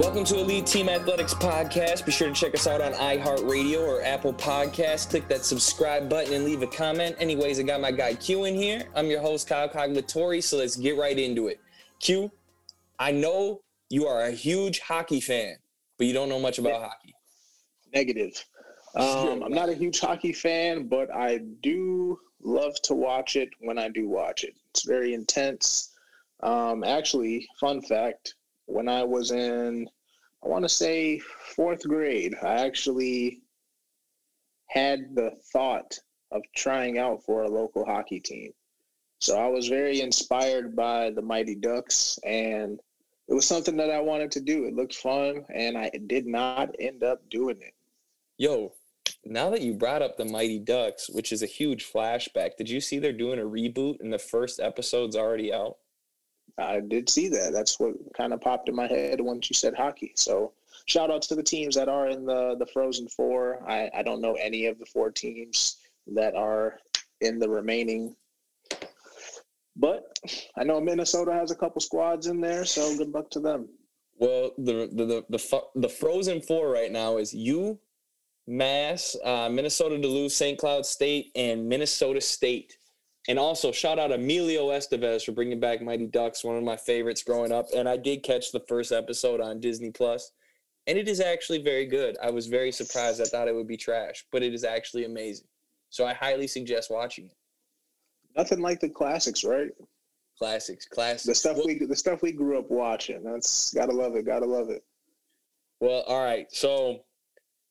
Welcome to Elite Team Athletics Podcast. Be sure to check us out on iHeartRadio or Apple Podcasts. Click that subscribe button and leave a comment. Anyways, I got my guy Q in here. I'm your host, Kyle Cognitori, so let's get right into it. Q, I know you are a huge hockey fan, but you don't know much about hockey. Negative. Um, I'm not a huge hockey fan, but I do love to watch it when I do watch it. It's very intense. Um, actually, fun fact when I was in I want to say fourth grade, I actually had the thought of trying out for a local hockey team. So I was very inspired by the Mighty Ducks, and it was something that I wanted to do. It looked fun, and I did not end up doing it. Yo, now that you brought up the Mighty Ducks, which is a huge flashback, did you see they're doing a reboot and the first episode's already out? I did see that. That's what kind of popped in my head when you said hockey. So shout out to the teams that are in the the Frozen Four. I, I don't know any of the four teams that are in the remaining, but I know Minnesota has a couple squads in there. So good luck to them. Well, the the the the, the Frozen Four right now is you, Mass, uh, Minnesota Duluth, St. Cloud State, and Minnesota State. And also, shout out Emilio Estevez for bringing back Mighty Ducks, one of my favorites growing up. And I did catch the first episode on Disney Plus, and it is actually very good. I was very surprised. I thought it would be trash, but it is actually amazing. So I highly suggest watching it. Nothing like the classics, right? Classics, classics. The stuff well, we the stuff we grew up watching. That's gotta love it. Gotta love it. Well, all right. So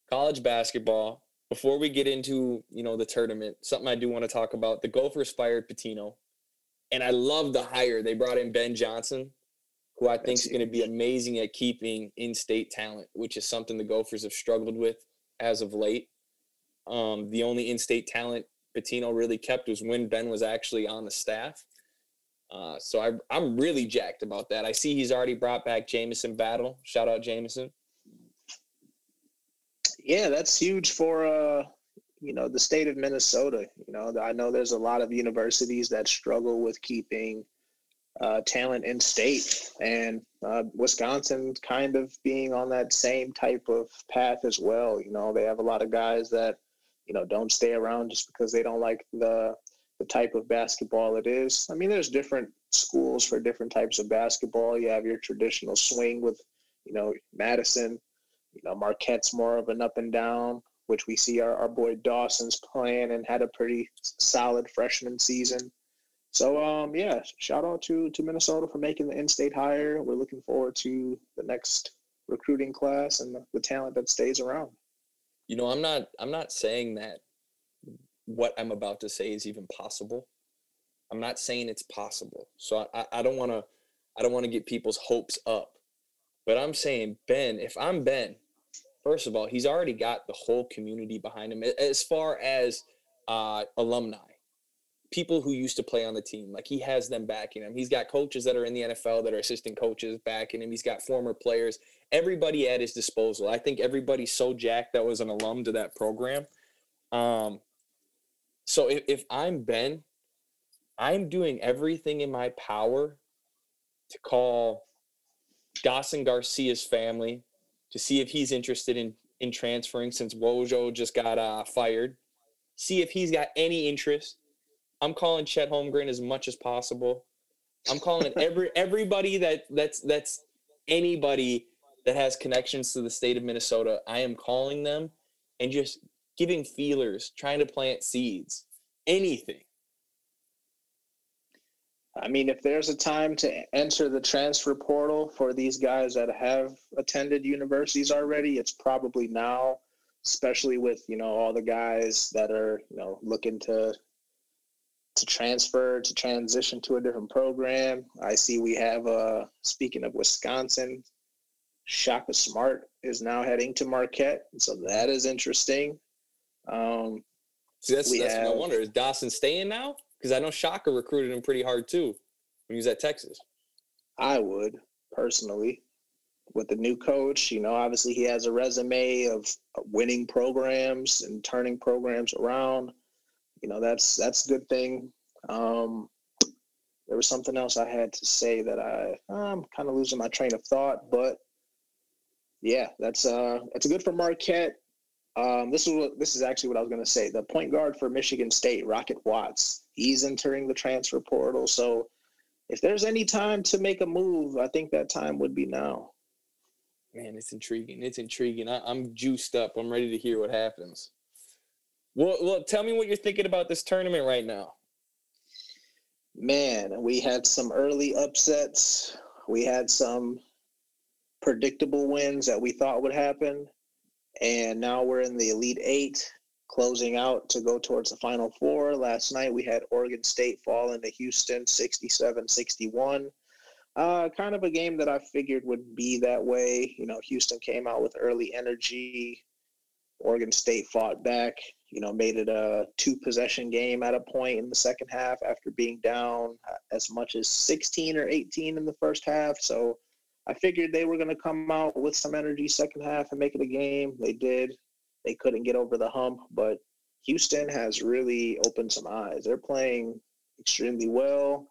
college basketball before we get into you know the tournament, something I do want to talk about: the Gophers fired Pitino, and I love the hire. They brought in Ben Johnson, who I think is going to be amazing at keeping in-state talent, which is something the Gophers have struggled with as of late. Um, the only in-state talent Pitino really kept was when Ben was actually on the staff. Uh, so I, I'm really jacked about that. I see he's already brought back Jamison Battle. Shout out Jamison yeah, that's huge for uh, you know the state of Minnesota. You know, I know there's a lot of universities that struggle with keeping uh, talent in state, and uh, Wisconsin kind of being on that same type of path as well. You know, they have a lot of guys that you know don't stay around just because they don't like the the type of basketball it is. I mean, there's different schools for different types of basketball. You have your traditional swing with, you know, Madison, you know, Marquette's more of an up and down, which we see our, our boy Dawson's playing and had a pretty solid freshman season. So um, yeah, shout out to to Minnesota for making the in-state hire. We're looking forward to the next recruiting class and the, the talent that stays around. You know, I'm not I'm not saying that what I'm about to say is even possible. I'm not saying it's possible. So I, I don't want to I don't want to get people's hopes up. But I'm saying, Ben, if I'm Ben, first of all, he's already got the whole community behind him as far as uh, alumni, people who used to play on the team. Like he has them backing him. He's got coaches that are in the NFL that are assistant coaches backing him. He's got former players, everybody at his disposal. I think everybody's so jacked that was an alum to that program. Um, so if, if I'm Ben, I'm doing everything in my power to call Dawson Garcia's family to see if he's interested in in transferring since Wojo just got uh, fired. See if he's got any interest. I'm calling Chet Holmgren as much as possible. I'm calling every everybody that that's that's anybody that has connections to the state of Minnesota. I am calling them and just giving feelers, trying to plant seeds, anything. I mean, if there's a time to enter the transfer portal for these guys that have attended universities already, it's probably now, especially with you know all the guys that are you know looking to to transfer to transition to a different program. I see we have uh speaking of Wisconsin, Shaka Smart is now heading to Marquette, so that is interesting. Um, See, that's, that's have, no wonder. Is Dawson staying now? Because I know Shaka recruited him pretty hard too when he was at Texas. I would personally, with the new coach. You know, obviously he has a resume of winning programs and turning programs around. You know, that's that's a good thing. Um, there was something else I had to say that I I'm kind of losing my train of thought, but yeah, that's uh that's good for Marquette. Um, this is what this is actually what I was going to say. The point guard for Michigan State, Rocket Watts, he's entering the transfer portal. So if there's any time to make a move, I think that time would be now. Man, it's intriguing. It's intriguing. I, am juiced up. I'm ready to hear what happens. Well, well, tell me what you're thinking about this tournament right now. Man, we had some early upsets. We had some predictable wins that we thought would happen. And now we're in the Elite Eight, closing out to go towards the Final Four. Last night we had Oregon State fall into Houston 67 61. Uh, kind of a game that I figured would be that way. You know, Houston came out with early energy. Oregon State fought back, you know, made it a two possession game at a point in the second half after being down uh, as much as 16 or 18 in the first half. So I figured they were going to come out with some energy second half and make it a game. They did. They couldn't get over the hump, but Houston has really opened some eyes. They're playing extremely well.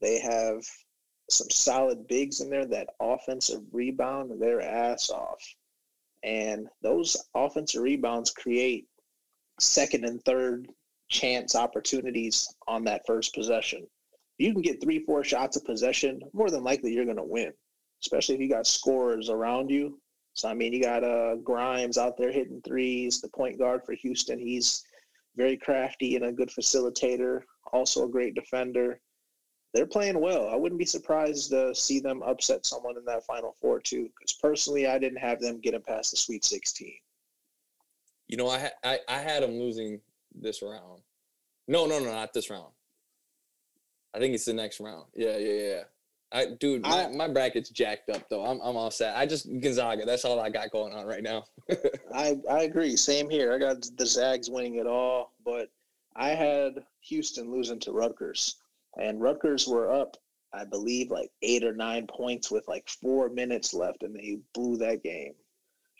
They have some solid bigs in there that offensive rebound their ass off. And those offensive rebounds create second and third chance opportunities on that first possession. You can get three, four shots of possession, more than likely you're going to win especially if you got scorers around you. So I mean, you got uh, Grimes out there hitting threes. The point guard for Houston, he's very crafty and a good facilitator. Also a great defender. They're playing well. I wouldn't be surprised to see them upset someone in that Final Four too. Because personally, I didn't have them getting past the Sweet 16. You know, I, I I had them losing this round. No, no, no, not this round. I think it's the next round. Yeah, yeah, yeah. I dude, my, I, my bracket's jacked up though. I'm I'm all set. I just Gonzaga. That's all I got going on right now. I I agree. Same here. I got the Zags winning it all, but I had Houston losing to Rutgers, and Rutgers were up, I believe, like eight or nine points with like four minutes left, and they blew that game.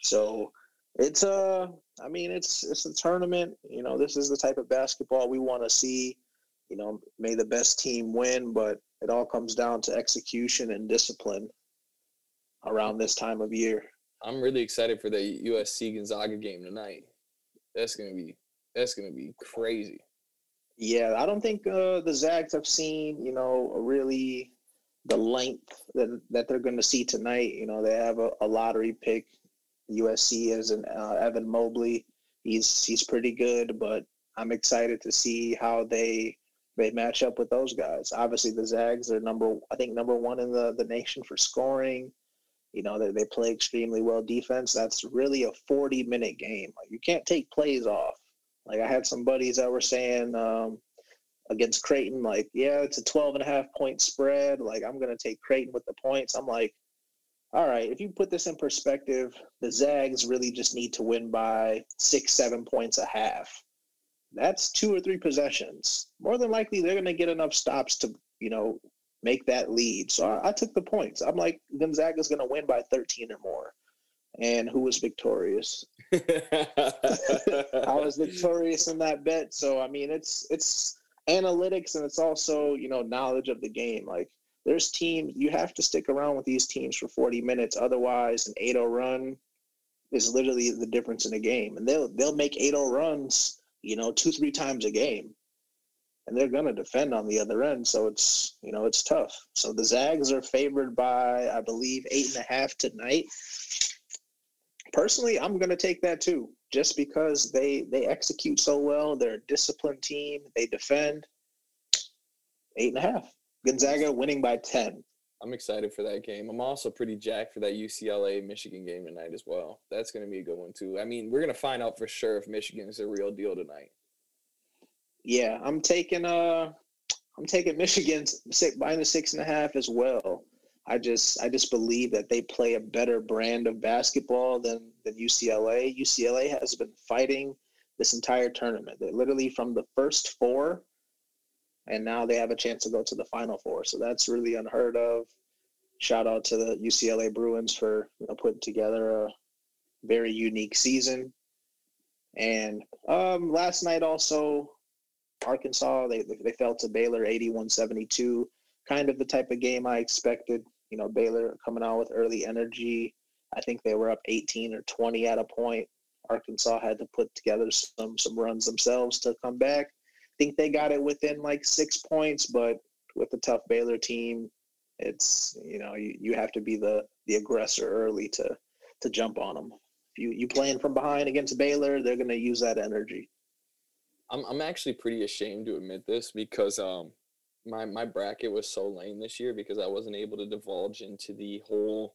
So it's a, uh, I mean, it's it's a tournament. You know, this is the type of basketball we want to see. You know, may the best team win, but it all comes down to execution and discipline around this time of year. I'm really excited for the USC Gonzaga game tonight. That's gonna be that's gonna be crazy. Yeah, I don't think uh, the Zags have seen you know really the length that that they're going to see tonight. You know, they have a, a lottery pick. USC as an uh, Evan Mobley. He's he's pretty good, but I'm excited to see how they they match up with those guys. Obviously, the Zags are number, I think, number one in the, the nation for scoring. You know, they, they play extremely well defense. That's really a 40 minute game. Like, you can't take plays off. Like, I had some buddies that were saying um, against Creighton, like, yeah, it's a 12 and a half point spread. Like, I'm going to take Creighton with the points. I'm like, all right, if you put this in perspective, the Zags really just need to win by six, seven points a half that's two or three possessions. More than likely, they're going to get enough stops to, you know, make that lead. So I, I took the points. I'm like, Gonzaga's going to win by 13 or more. And who was victorious? I was victorious in that bet. So I mean, it's it's analytics and it's also you know knowledge of the game. Like there's teams you have to stick around with these teams for 40 minutes. Otherwise, an 8-0 run is literally the difference in a game. And they'll they'll make 8-0 runs you know, two, three times a game. And they're going to defend on the other end. So it's, you know, it's tough. So the Zags are favored by, I believe, eight and a half tonight. Personally, I'm going to take that too, just because they they execute so well. They're a disciplined team. They defend. Eight and a half. Gonzaga winning by 10. I'm excited for that game. I'm also pretty jacked for that UCLA Michigan game tonight as well. That's going to be a good one too. I mean, we're going to find out for sure if Michigan is a real deal tonight. Yeah, I'm taking uh, I'm taking Michigan six minus six and a half as well. I just I just believe that they play a better brand of basketball than than UCLA. UCLA has been fighting this entire tournament. They literally from the first four, and now they have a chance to go to the final four. So that's really unheard of. shout out to the UCLA Bruins for you know, putting together a very unique season. And um, last night also, Arkansas they they fell to Baylor 81-72, kind of the type of game I expected. You know, Baylor coming out with early energy. I think they were up 18 or 20 at a point. Arkansas had to put together some some runs themselves to come back. Think they got it within like six points, but with the tough Baylor team, it's you know you, you have to be the the aggressor early to to jump on them. If you you playing from behind against Baylor, they're going to use that energy. I'm I'm actually pretty ashamed to admit this because um my my bracket was so lame this year because I wasn't able to divulge into the whole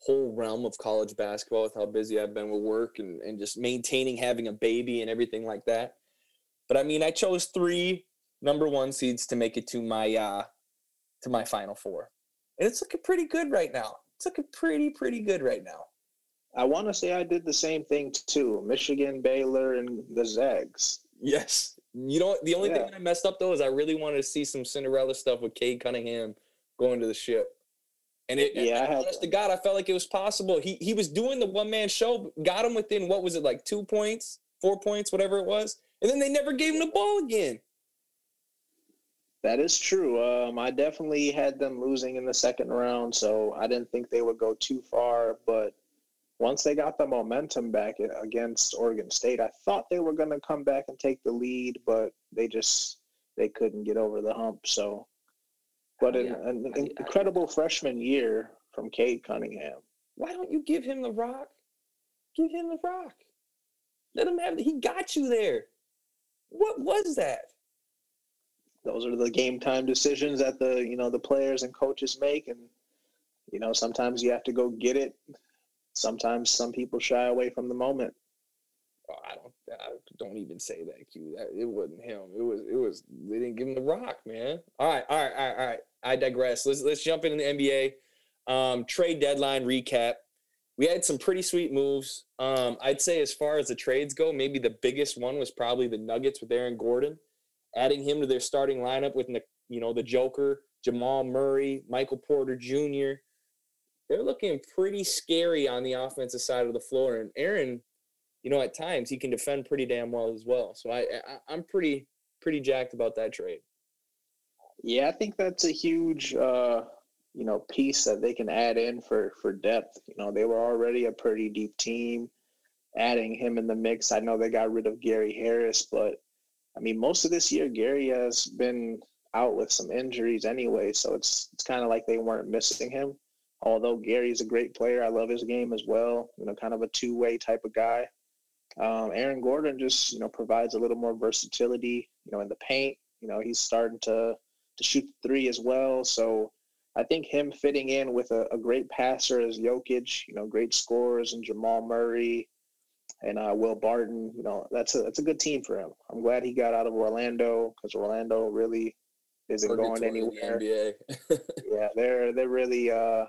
whole realm of college basketball with how busy I've been with work and, and just maintaining having a baby and everything like that. But I mean I chose three number one seeds to make it to my uh to my final four. And it's looking pretty good right now. It's looking pretty, pretty good right now. I want to say I did the same thing too. Michigan, Baylor, and the Zags. Yes. You know, the only yeah. thing I messed up though is I really wanted to see some Cinderella stuff with Cade Cunningham going to the ship. And it, yeah, and honest to God, I felt like it was possible. He he was doing the one man show, got him within what was it like two points, four points, whatever it was, and then they never gave him the ball again. That is true. Um, I definitely had them losing in the second round, so I didn't think they would go too far. But once they got the momentum back against Oregon State, I thought they were going to come back and take the lead, but they just they couldn't get over the hump. So, but an, an incredible freshman year from Cade Cunningham. Why don't you give him the rock? Give him the rock. Let him have. He got you there. What was that? those are the game time decisions that the you know the players and coaches make and you know sometimes you have to go get it. Sometimes some people shy away from the moment. Oh, i don't I don't even say that q. That it wasn't him. It was it was they didn't give him the rock man. All right all right all right all right. I digress. Let's let's jump into the nba um, trade deadline recap we had some pretty sweet moves um, i'd say as far as the trades go maybe the biggest one was probably the nuggets with aaron gordon adding him to their starting lineup with you know the Joker, Jamal Murray, Michael Porter Jr. They're looking pretty scary on the offensive side of the floor, and Aaron, you know, at times he can defend pretty damn well as well. So I, I am pretty pretty jacked about that trade. Yeah, I think that's a huge uh, you know piece that they can add in for for depth. You know, they were already a pretty deep team. Adding him in the mix, I know they got rid of Gary Harris, but I mean, most of this year, Gary has been out with some injuries anyway, so it's it's kind of like they weren't missing him. Although Gary's a great player, I love his game as well. You know, kind of a two way type of guy. Um, Aaron Gordon just you know provides a little more versatility. You know, in the paint. You know, he's starting to to shoot three as well. So I think him fitting in with a, a great passer as Jokic, you know, great scorers and Jamal Murray, and uh, Will Barton. You know, that's a that's a good team for him. I'm glad he got out of Orlando because Orlando really isn't going anywhere. yeah, they're they're really uh,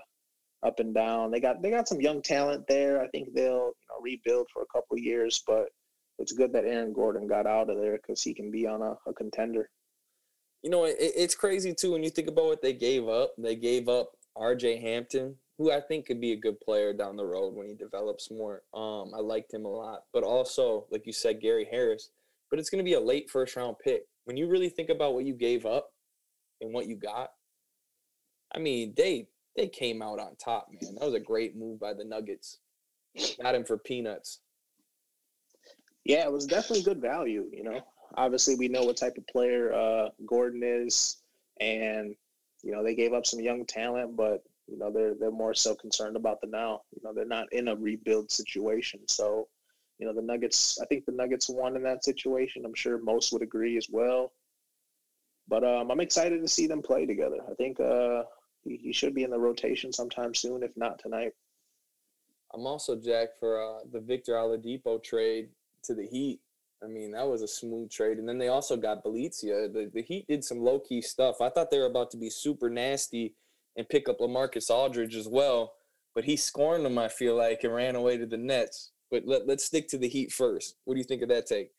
up and down. They got they got some young talent there. I think they'll you know rebuild for a couple years, but it's good that Aaron Gordon got out of there because he can be on a, a contender. You know, it, it's crazy too when you think about what they gave up. They gave up R.J. Hampton, who I think could be a good player down the road when he develops more. Um, I liked him a lot, but also, like you said, Gary Harris. But it's going to be a late first round pick. When you really think about what you gave up and what you got, I mean, they they came out on top, man. That was a great move by the Nuggets. Got him for peanuts. Yeah, it was definitely good value. You know, obviously we know what type of player uh, Gordon is, and you know they gave up some young talent, but you know, they're they're more so concerned about the now. You know, they're not in a rebuild situation. So, you know, the Nuggets. I think the Nuggets won in that situation. I'm sure most would agree as well. But um, I'm excited to see them play together. I think uh, he, he should be in the rotation sometime soon, if not tonight. I'm also jacked for uh, the Victor Oladipo trade to the Heat. I mean, that was a smooth trade. And then they also got Bjelica. The, the Heat did some low key stuff. I thought they were about to be super nasty and pick up Lamarcus Aldridge as well. But he scorned them, I feel like, and ran away to the Nets. But let, let's stick to the Heat first. What do you think of that take?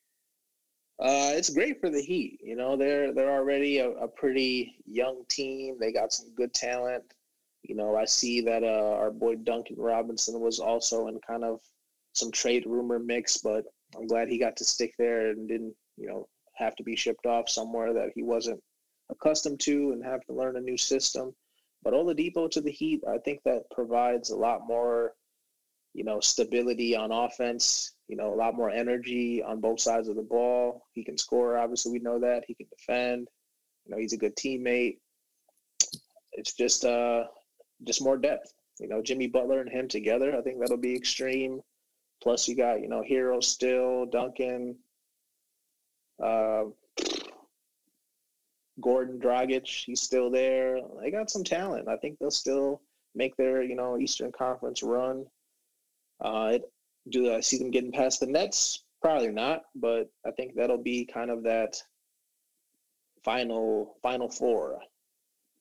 Uh, it's great for the Heat. You know, they're they're already a, a, pretty young team. They got some good talent. You know, I see that uh, our boy Duncan Robinson was also in kind of some trade rumor mix, but I'm glad he got to stick there and didn't, you know, have to be shipped off somewhere that he wasn't accustomed to and have to learn a new system. But Oladipo to the Heat, I think that provides a lot more, you know, stability on offense. You know, a lot more energy on both sides of the ball. He can score. Obviously, we know that he can defend. You know, he's a good teammate. It's just uh, just more depth. You know, Jimmy Butler and him together, I think that'll be extreme. Plus, you got you know Herro still, Duncan, uh, Goran Dragic, he's still there. They got some talent. I think they'll still make their you know Eastern Conference run. Uh, it, do I see them getting past the Nets? Probably not, but I think that'll be kind of that final final four.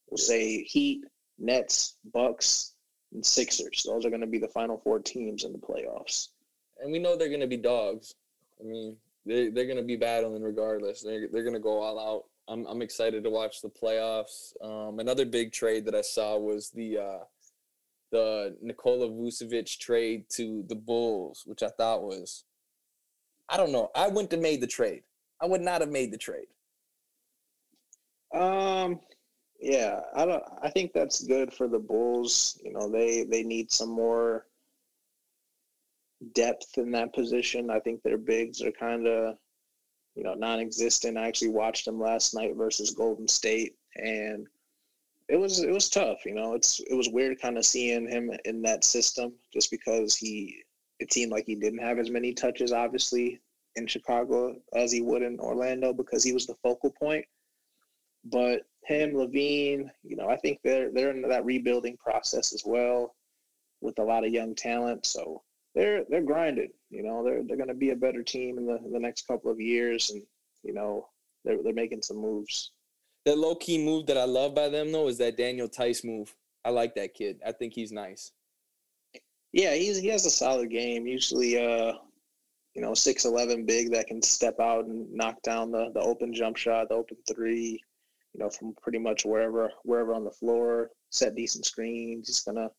We'll say Heat, Nets, Bucks, and Sixers. Those are going to be the final four teams in the playoffs. And we know they're going to be dogs. I mean, they they're going to be battling regardless. They're they're going to go all out. I'm I'm excited to watch the playoffs. Um, another big trade that I saw was the uh, the Nikola Vucevic trade to the Bulls, which I thought was, I don't know. I wouldn't have made the trade. I would not have made the trade. Um, yeah, I don't. I think that's good for the Bulls. You know, they they need some more depth in that position. I think their bigs are kind of, you know, non-existent. I actually watched them last night versus Golden State, and it was it was tough. You know, it's it was weird kind of seeing him in that system just because he it seemed like he didn't have as many touches, obviously, in Chicago as he would in Orlando because he was the focal point. But him, LaVine, you know, I think they're they're in that rebuilding process as well, with a lot of young talent. So they're they're grinding. You know, they're they're going to be a better team in the in the next couple of years, and you know, they're they're making some moves. The low key move that I love by them though is that Daniel Theis move. I like that kid. I think he's nice. Yeah, he's he has a solid game. Usually, uh, you know, six eleven big that can step out and knock down the the open jump shot, the open three you know, from pretty much wherever wherever on the floor, set decent screens. He's gonna,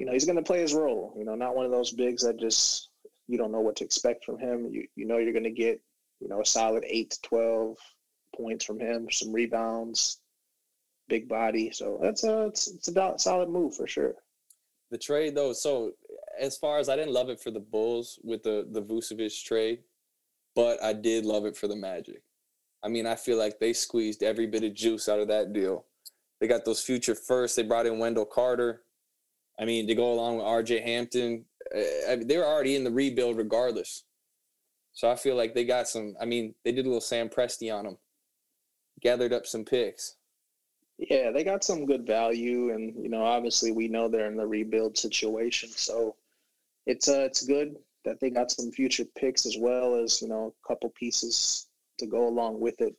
you know, he's gonna play his role. You know, not one of those bigs that just you don't know what to expect from him. You you know you're gonna get, you know, a solid eight to twelve points from him, some rebounds, big body. So that's a it's, it's a solid move for sure. The trade though, so as far as I didn't love it for the Bulls with the the Vucevic trade, but I did love it for the Magic. I mean, I feel like they squeezed every bit of juice out of that deal. They got those future firsts. They brought in Wendell Carter. I mean, to go along with R.J. Hampton, uh, they were already in the rebuild regardless. So I feel like they got some. I mean, they did a little Sam Presti on them, gathered up some picks. Yeah, they got some good value, and you know, obviously, we know they're in the rebuild situation, so it's uh, it's good that they got some future picks as well as you know a couple pieces to go along with it.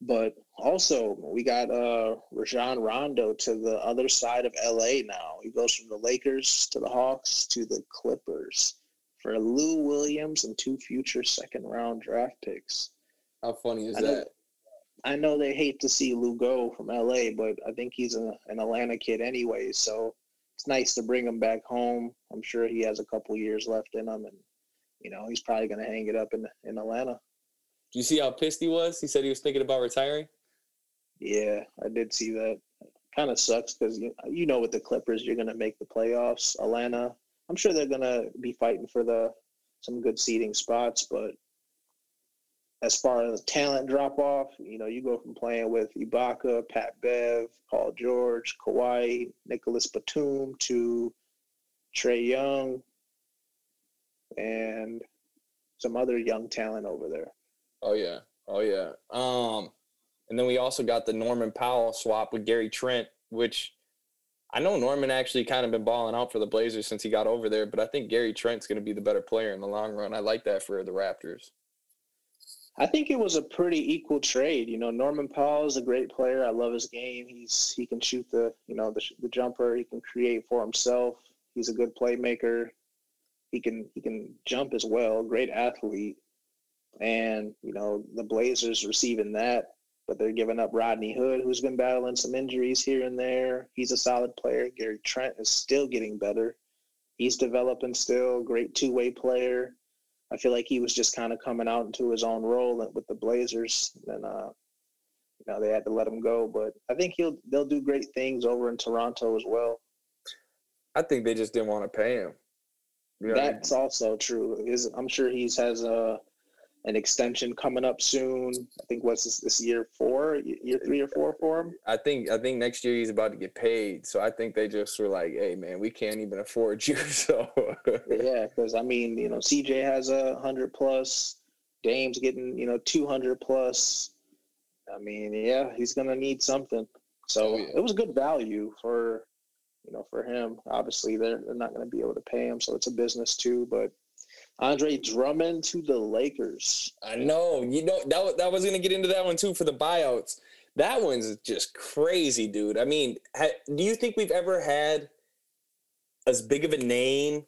But also, we got uh, Rajon Rondo to the other side of LA now. He goes from the Lakers to the Hawks to the Clippers for Lou Williams and two future second round draft picks. How funny is I that? I know they hate to see Lou go from LA, but I think he's a, an Atlanta kid anyway. So it's nice to bring him back home. I'm sure he has a couple years left in him, and you know he's probably going to hang it up in in Atlanta. You see how pissed he was? He said he was thinking about retiring. Yeah, I did see that. Kind of sucks because you you know with the Clippers you're gonna make the playoffs. Atlanta, I'm sure they're gonna be fighting for the some good seating spots, but as far as talent drop off, you know, you go from playing with Ibaka, Pat Bev, Paul George, Kawhi, Nicholas Batum to Trae Young, and some other young talent over there. Oh yeah. Oh yeah. Um, and then we also got the Norman Powell swap with Gary Trent, which I know Norman actually kind of been balling out for the Blazers since he got over there, but I think Gary Trent's going to be the better player in the long run. I like that for the Raptors. I think it was a pretty equal trade. You know, Norman Powell is a great player. I love his game. He's he can shoot the you know the, the jumper. He can create for himself. He's a good playmaker. He can he can jump as well. Great athlete and you know the Blazers receiving that but they're giving up Rodney Hood, who's been battling some injuries here and there. He's a solid player. Gary Trent is still getting better. He's developing still, great two way player. I feel like he was just kind of coming out into his own role with the Blazers, and uh, you know they had to let him go. But I think he'll they'll do great things over in Toronto as well. I think they just didn't want to pay him. You know That's I mean? also true. Is I'm sure he's has a an extension coming up soon. I think what's this, this year four, year three or four for him. I think I think next year he's about to get paid. So I think they just were like, "Hey, man, we can't even afford you." So yeah, because I mean, you know, CJ has a hundred plus, Dame's getting you know two hundred plus. I mean, yeah, he's gonna need something. So oh, yeah. it was good value for you know for him. Obviously, they're they're not gonna be able to pay him, so it's a business too, but. Andre Drummond to the Lakers. I know. You know that that was going to get into that one too for the buyouts. That one's just crazy, dude. I mean, ha, do you think we've ever had as big of a name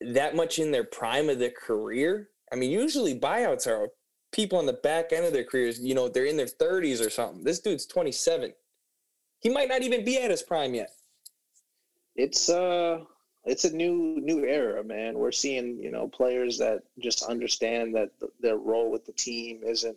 that much in their prime of their career? I mean, usually buyouts are people on the back end of their careers. You know, they're in their 30s or something. This dude's 27. He might not even be at his prime yet. It's uh it's a new new era, man. We're seeing you know players that just understand that th- their role with the team isn't.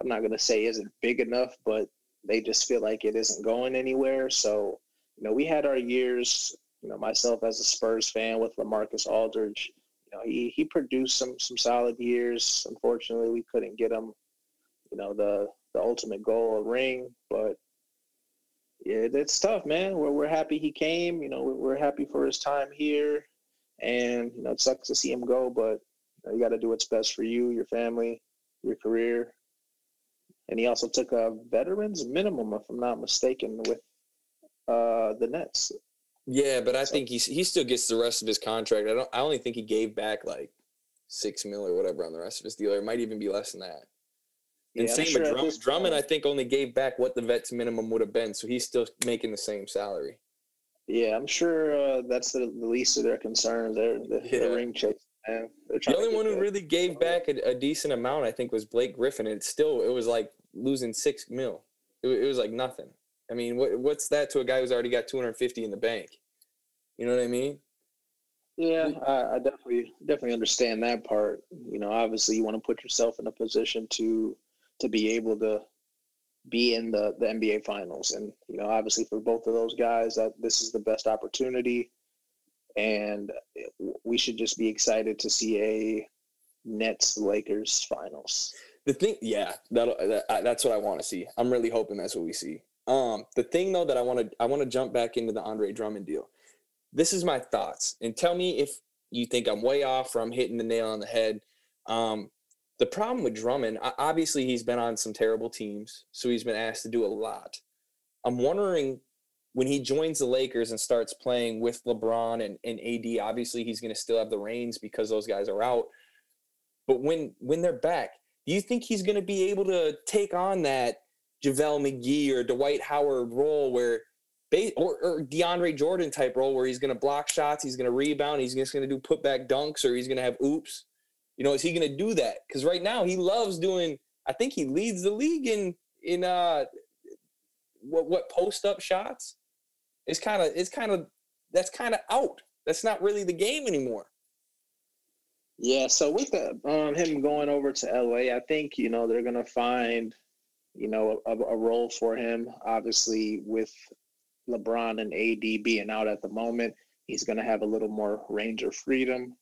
I'm not gonna say isn't big enough, but they just feel like it isn't going anywhere. So you know, we had our years. You know, myself as a Spurs fan with LaMarcus Aldridge. You know, he he produced some some solid years. Unfortunately, we couldn't get him. You know, the the ultimate goal, a ring, but yeah, it's tough, man. We're we're happy he came. You know, we're happy for his time here, and you know, it sucks to see him go, but you, know, you got to do what's best for you, your family, your career. And he also took a veterans minimum, if I'm not mistaken, with uh, the Nets. Yeah, but I so, think he he still gets the rest of his contract. I don't. I only think he gave back like six mil or whatever on the rest of his deal. It might even be less than that. And yeah, same sure Drum, Drummond, I think, only gave back what the vet's minimum would have been, so he's still making the same salary. Yeah, I'm sure uh, that's the, the, least of their concerns. They're the, yeah. the ring chase. Man. The only one who really gave back a, a, decent amount, I think, was Blake Griffin, and still it was like losing six mil. It, it was like nothing. I mean, what, what's that to a guy who's already got 250 in the bank? You know what I mean? Yeah, I, I definitely definitely understand that part. You know, obviously, you want to put yourself in a position to to be able to be in the, the NBA finals. And, you know, obviously for both of those guys, that this is the best opportunity. And we should just be excited to see a Nets Lakers finals. The thing, yeah, that, that that's what I want to see. I'm really hoping that's what we see. Um, the thing though that I want to I want to jump back into the Andre Drummond deal. This is my thoughts, and tell me if you think I'm way off or I'm hitting the nail on the head. Um, the problem with Drummond, obviously, he's been on some terrible teams, so he's been asked to do a lot. I'm wondering when he joins the Lakers and starts playing with LeBron and, and AD, obviously he's going to still have the reins because those guys are out. But when when they're back, do you think he's going to be able to take on that JaVale McGee or Dwight Howard role where or, or DeAndre Jordan type role where he's going to block shots, he's going to rebound, he's just going to do putback dunks, or he's going to have oops? You know, is he going to do that? Because right now he loves doing. I think he leads the league in in uh what what post up shots. It's kind of it's kind of that's kind of out. That's not really the game anymore. Yeah, so with the, um, him going over to LA, I think you know they're gonna find you know a, a role for him. Obviously, with LeBron and AD being out at the moment, he's gonna have a little more range of freedom.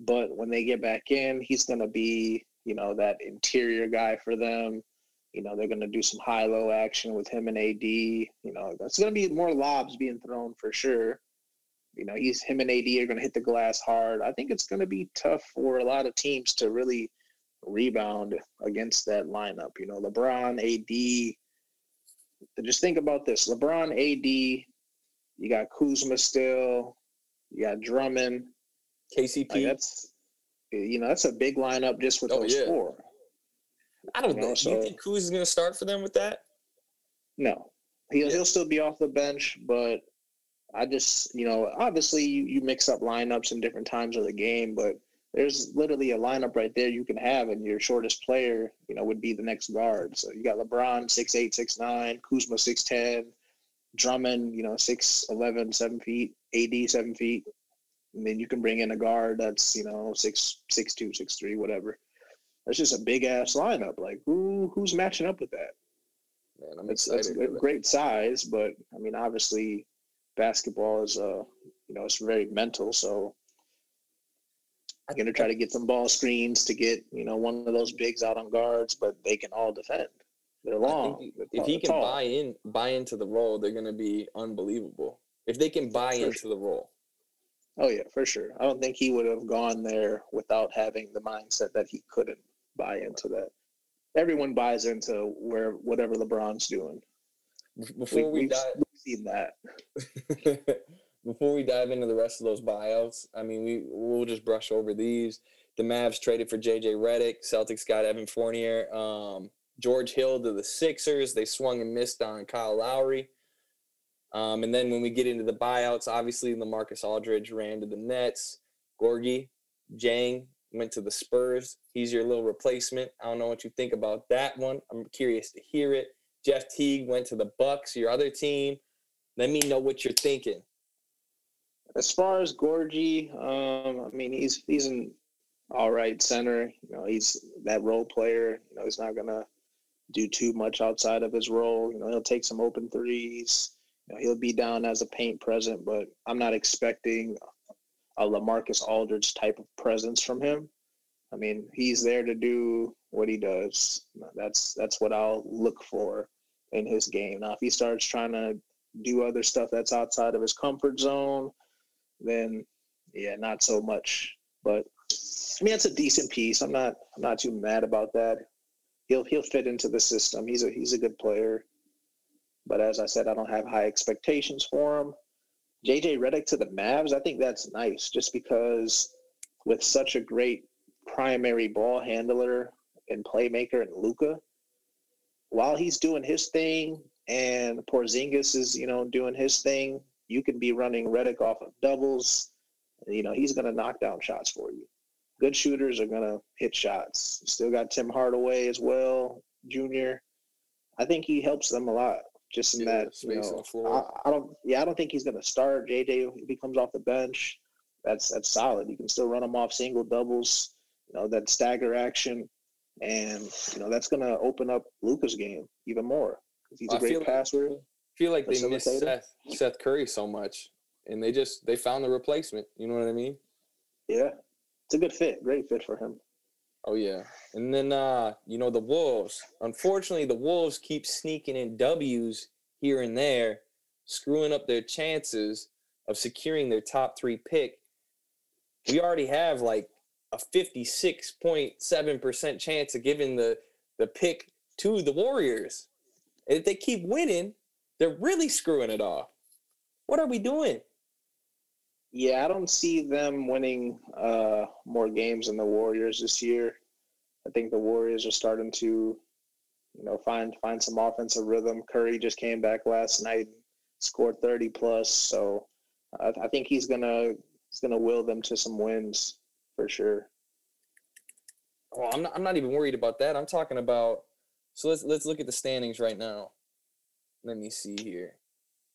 But when they get back in, he's going to be, you know, that interior guy for them. You know, they're going to do some high low action with him and AD. You know, that's going to be more lobs being thrown for sure. You know, he's him and AD are going to hit the glass hard. I think it's going to be tough for a lot of teams to really rebound against that lineup. You know, LeBron, AD. Just think about this: LeBron, AD. You got Kuzma still. You got Drummond. KCP. Like that's you know that's a big lineup just with oh, those yeah. four. I don't you know. know. So, Do you think Kuz is going to start for them with that? No, he'll yeah. he'll still be off the bench, but I just you know obviously you, you mix up lineups in different times of the game, but there's literally a lineup right there you can have, and your shortest player, you know, would be the next guard. So you got LeBron six eight, six nine, Kuzma six ten, Drummond, you know, six eleven, seven feet, AD seven feet, and then you can bring in a guard that's you know six six two, six three, whatever. That's just a big ass lineup. Like who who's matching up with that? Man, I'm it's. It's great size, but I mean, obviously, basketball is uh you know it's very mental. So I'm gonna try to get some ball screens to get you know one of those bigs out on guards, but they can all defend. They're long. They're if he can buy in, buy into the role, they're gonna be unbelievable. If they can buy for into sure. the role. Oh yeah, for sure. I don't think he would have gone there without having the mindset that he couldn't buy into that. Everyone buys into where whatever LeBron's doing. Before we, we dive, we've seen that. before we dive into the rest of those buyouts, I mean, we we'll just brush over these. The Mavs traded for JJ Redick. Celtics got Evan Fournier. Um, George Hill to the Sixers. They swung and missed on Kyle Lowry. Um, and then when we get into the buyouts, obviously Lamarcus Aldridge ran to the Nets. Gorgui Dieng went to the Spurs. He's your little replacement. I don't know what you think about that one. I'm curious to hear it. Jeff Teague went to the Bucks, your other team. Let me know what you're thinking. As far as Gorgui, um, I mean he's he's an all right center. You know, he's that role player. You know, he's not gonna do too much outside of his role. You know, he'll take some open threes. You know, he'll be down as a paint present, but I'm not expecting a Lamarcus Aldridge type of presence from him. I mean, he's there to do what he does. That's that's what I'll look for in his game. Now, if he starts trying to do other stuff that's outside of his comfort zone, then yeah, not so much. But I mean, it's a decent piece. I'm not I'm not too mad about that. He'll he'll fit into the system. He's a he's a good player. But as I said, I don't have high expectations for him. JJ Redick to the Mavs, I think that's nice just because with such a great primary ball handler and playmaker and Luka, while he's doing his thing and Porzingis is, you know, doing his thing, you can be running Redick off of doubles. You know, he's going to knock down shots for you. Good shooters are going to hit shots. still got Tim Hardaway as well, junior. I think he helps them a lot just in yeah, that you know, I, I, don't yeah I don't think he's going to start JJ if he comes off the bench that's that's solid. You can still run him off single doubles you know that stagger action. And you know that's going to open up Luka's game even more. Because he's a great feel passer. Like, feel like they miss Seth Seth Curry so much and they just they found the replacement you know what I mean? Yeah it's a good fit great fit for him Oh yeah. And then uh, you know, the Wolves. Unfortunately, the Wolves keep sneaking in W's here and there, screwing up their chances of securing their top three pick. We already have like a 56.7% chance of giving the, the pick to the Warriors. If they keep winning, they're really screwing it off. What are we doing? Yeah, I don't see them winning uh, more games than the Warriors this year. I think the Warriors are starting to, you know, find find some offensive rhythm. Curry just came back last night, and scored thirty plus, so I, I think he's gonna he's gonna will them to some wins for sure. Well, I'm not, I'm not even worried about that. I'm talking about. So let's let's look at the standings right now. Let me see here.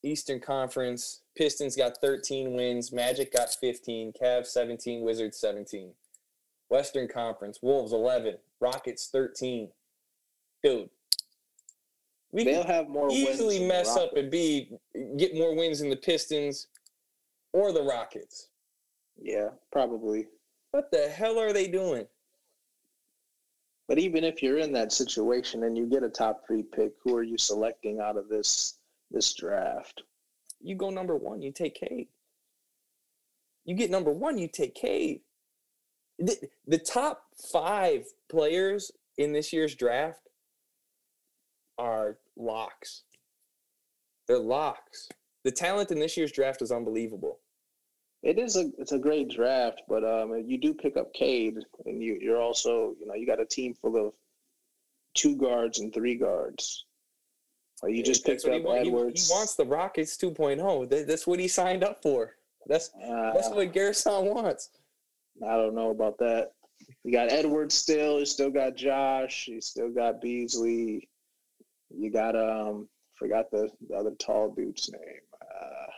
Eastern Conference, Pistons got 13 wins, Magic got 15, Cavs 17, Wizards 17. Western Conference, Wolves 11, Rockets 13. Dude, we they'll have more easily mess up and be get more wins than the Pistons or the Rockets. Yeah, probably. What the hell are they doing? But even if you're in that situation and you get a top three pick, who are you selecting out of this this draft? You go number one, you take Cade. You get number one, you take Cade. The, the top five players in this year's draft are locks. They're locks. The talent in this year's draft is unbelievable. It is a it's a great draft, but um, you do pick up Cade, and you you're also you know you got a team full of two guards and three guards. You just picked up he, Edwards. He, wants the Rockets 2.0. That's what he signed up for. That's uh, that's what Garrison wants. I don't know about that. You got Edwards still. You still got Josh. You still got Beasley. You got um. Forgot the, the other tall dude's name. Uh,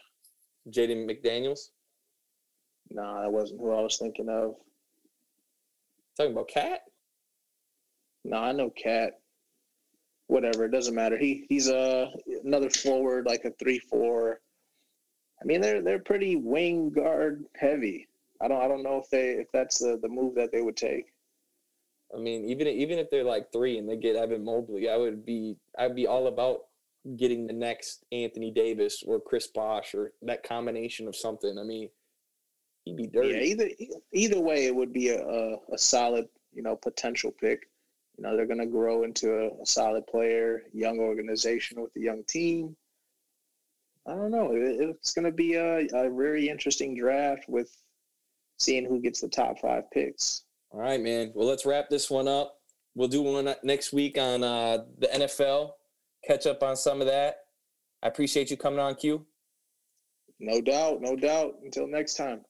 Jaden McDaniels. No, nah, that wasn't who I was thinking of. Talking about KAT? No, I know KAT. Whatever, it doesn't matter. He he's a uh, another forward, like a three four. I mean, they're they're pretty wing guard heavy. I don't I don't know if they if that's the the move that they would take. I mean, even even if they're like three and they get Evan Mobley, I would be I'd be all about getting the next Anthony Davis or Chris Bosh or that combination of something. I mean, he'd be dirty. Yeah, either either way, it would be a, a, a solid, you know, potential pick. You know, they're going to grow into a, a, solid player, young organization with a young team. I don't know. It, it's going to be a, a very interesting draft with seeing who gets the top five picks. All right, man. Well, let's wrap this one up. We'll do one next week on uh, the NFL. Catch up on some of that. I appreciate you coming on, Q. No doubt. No doubt. Until next time.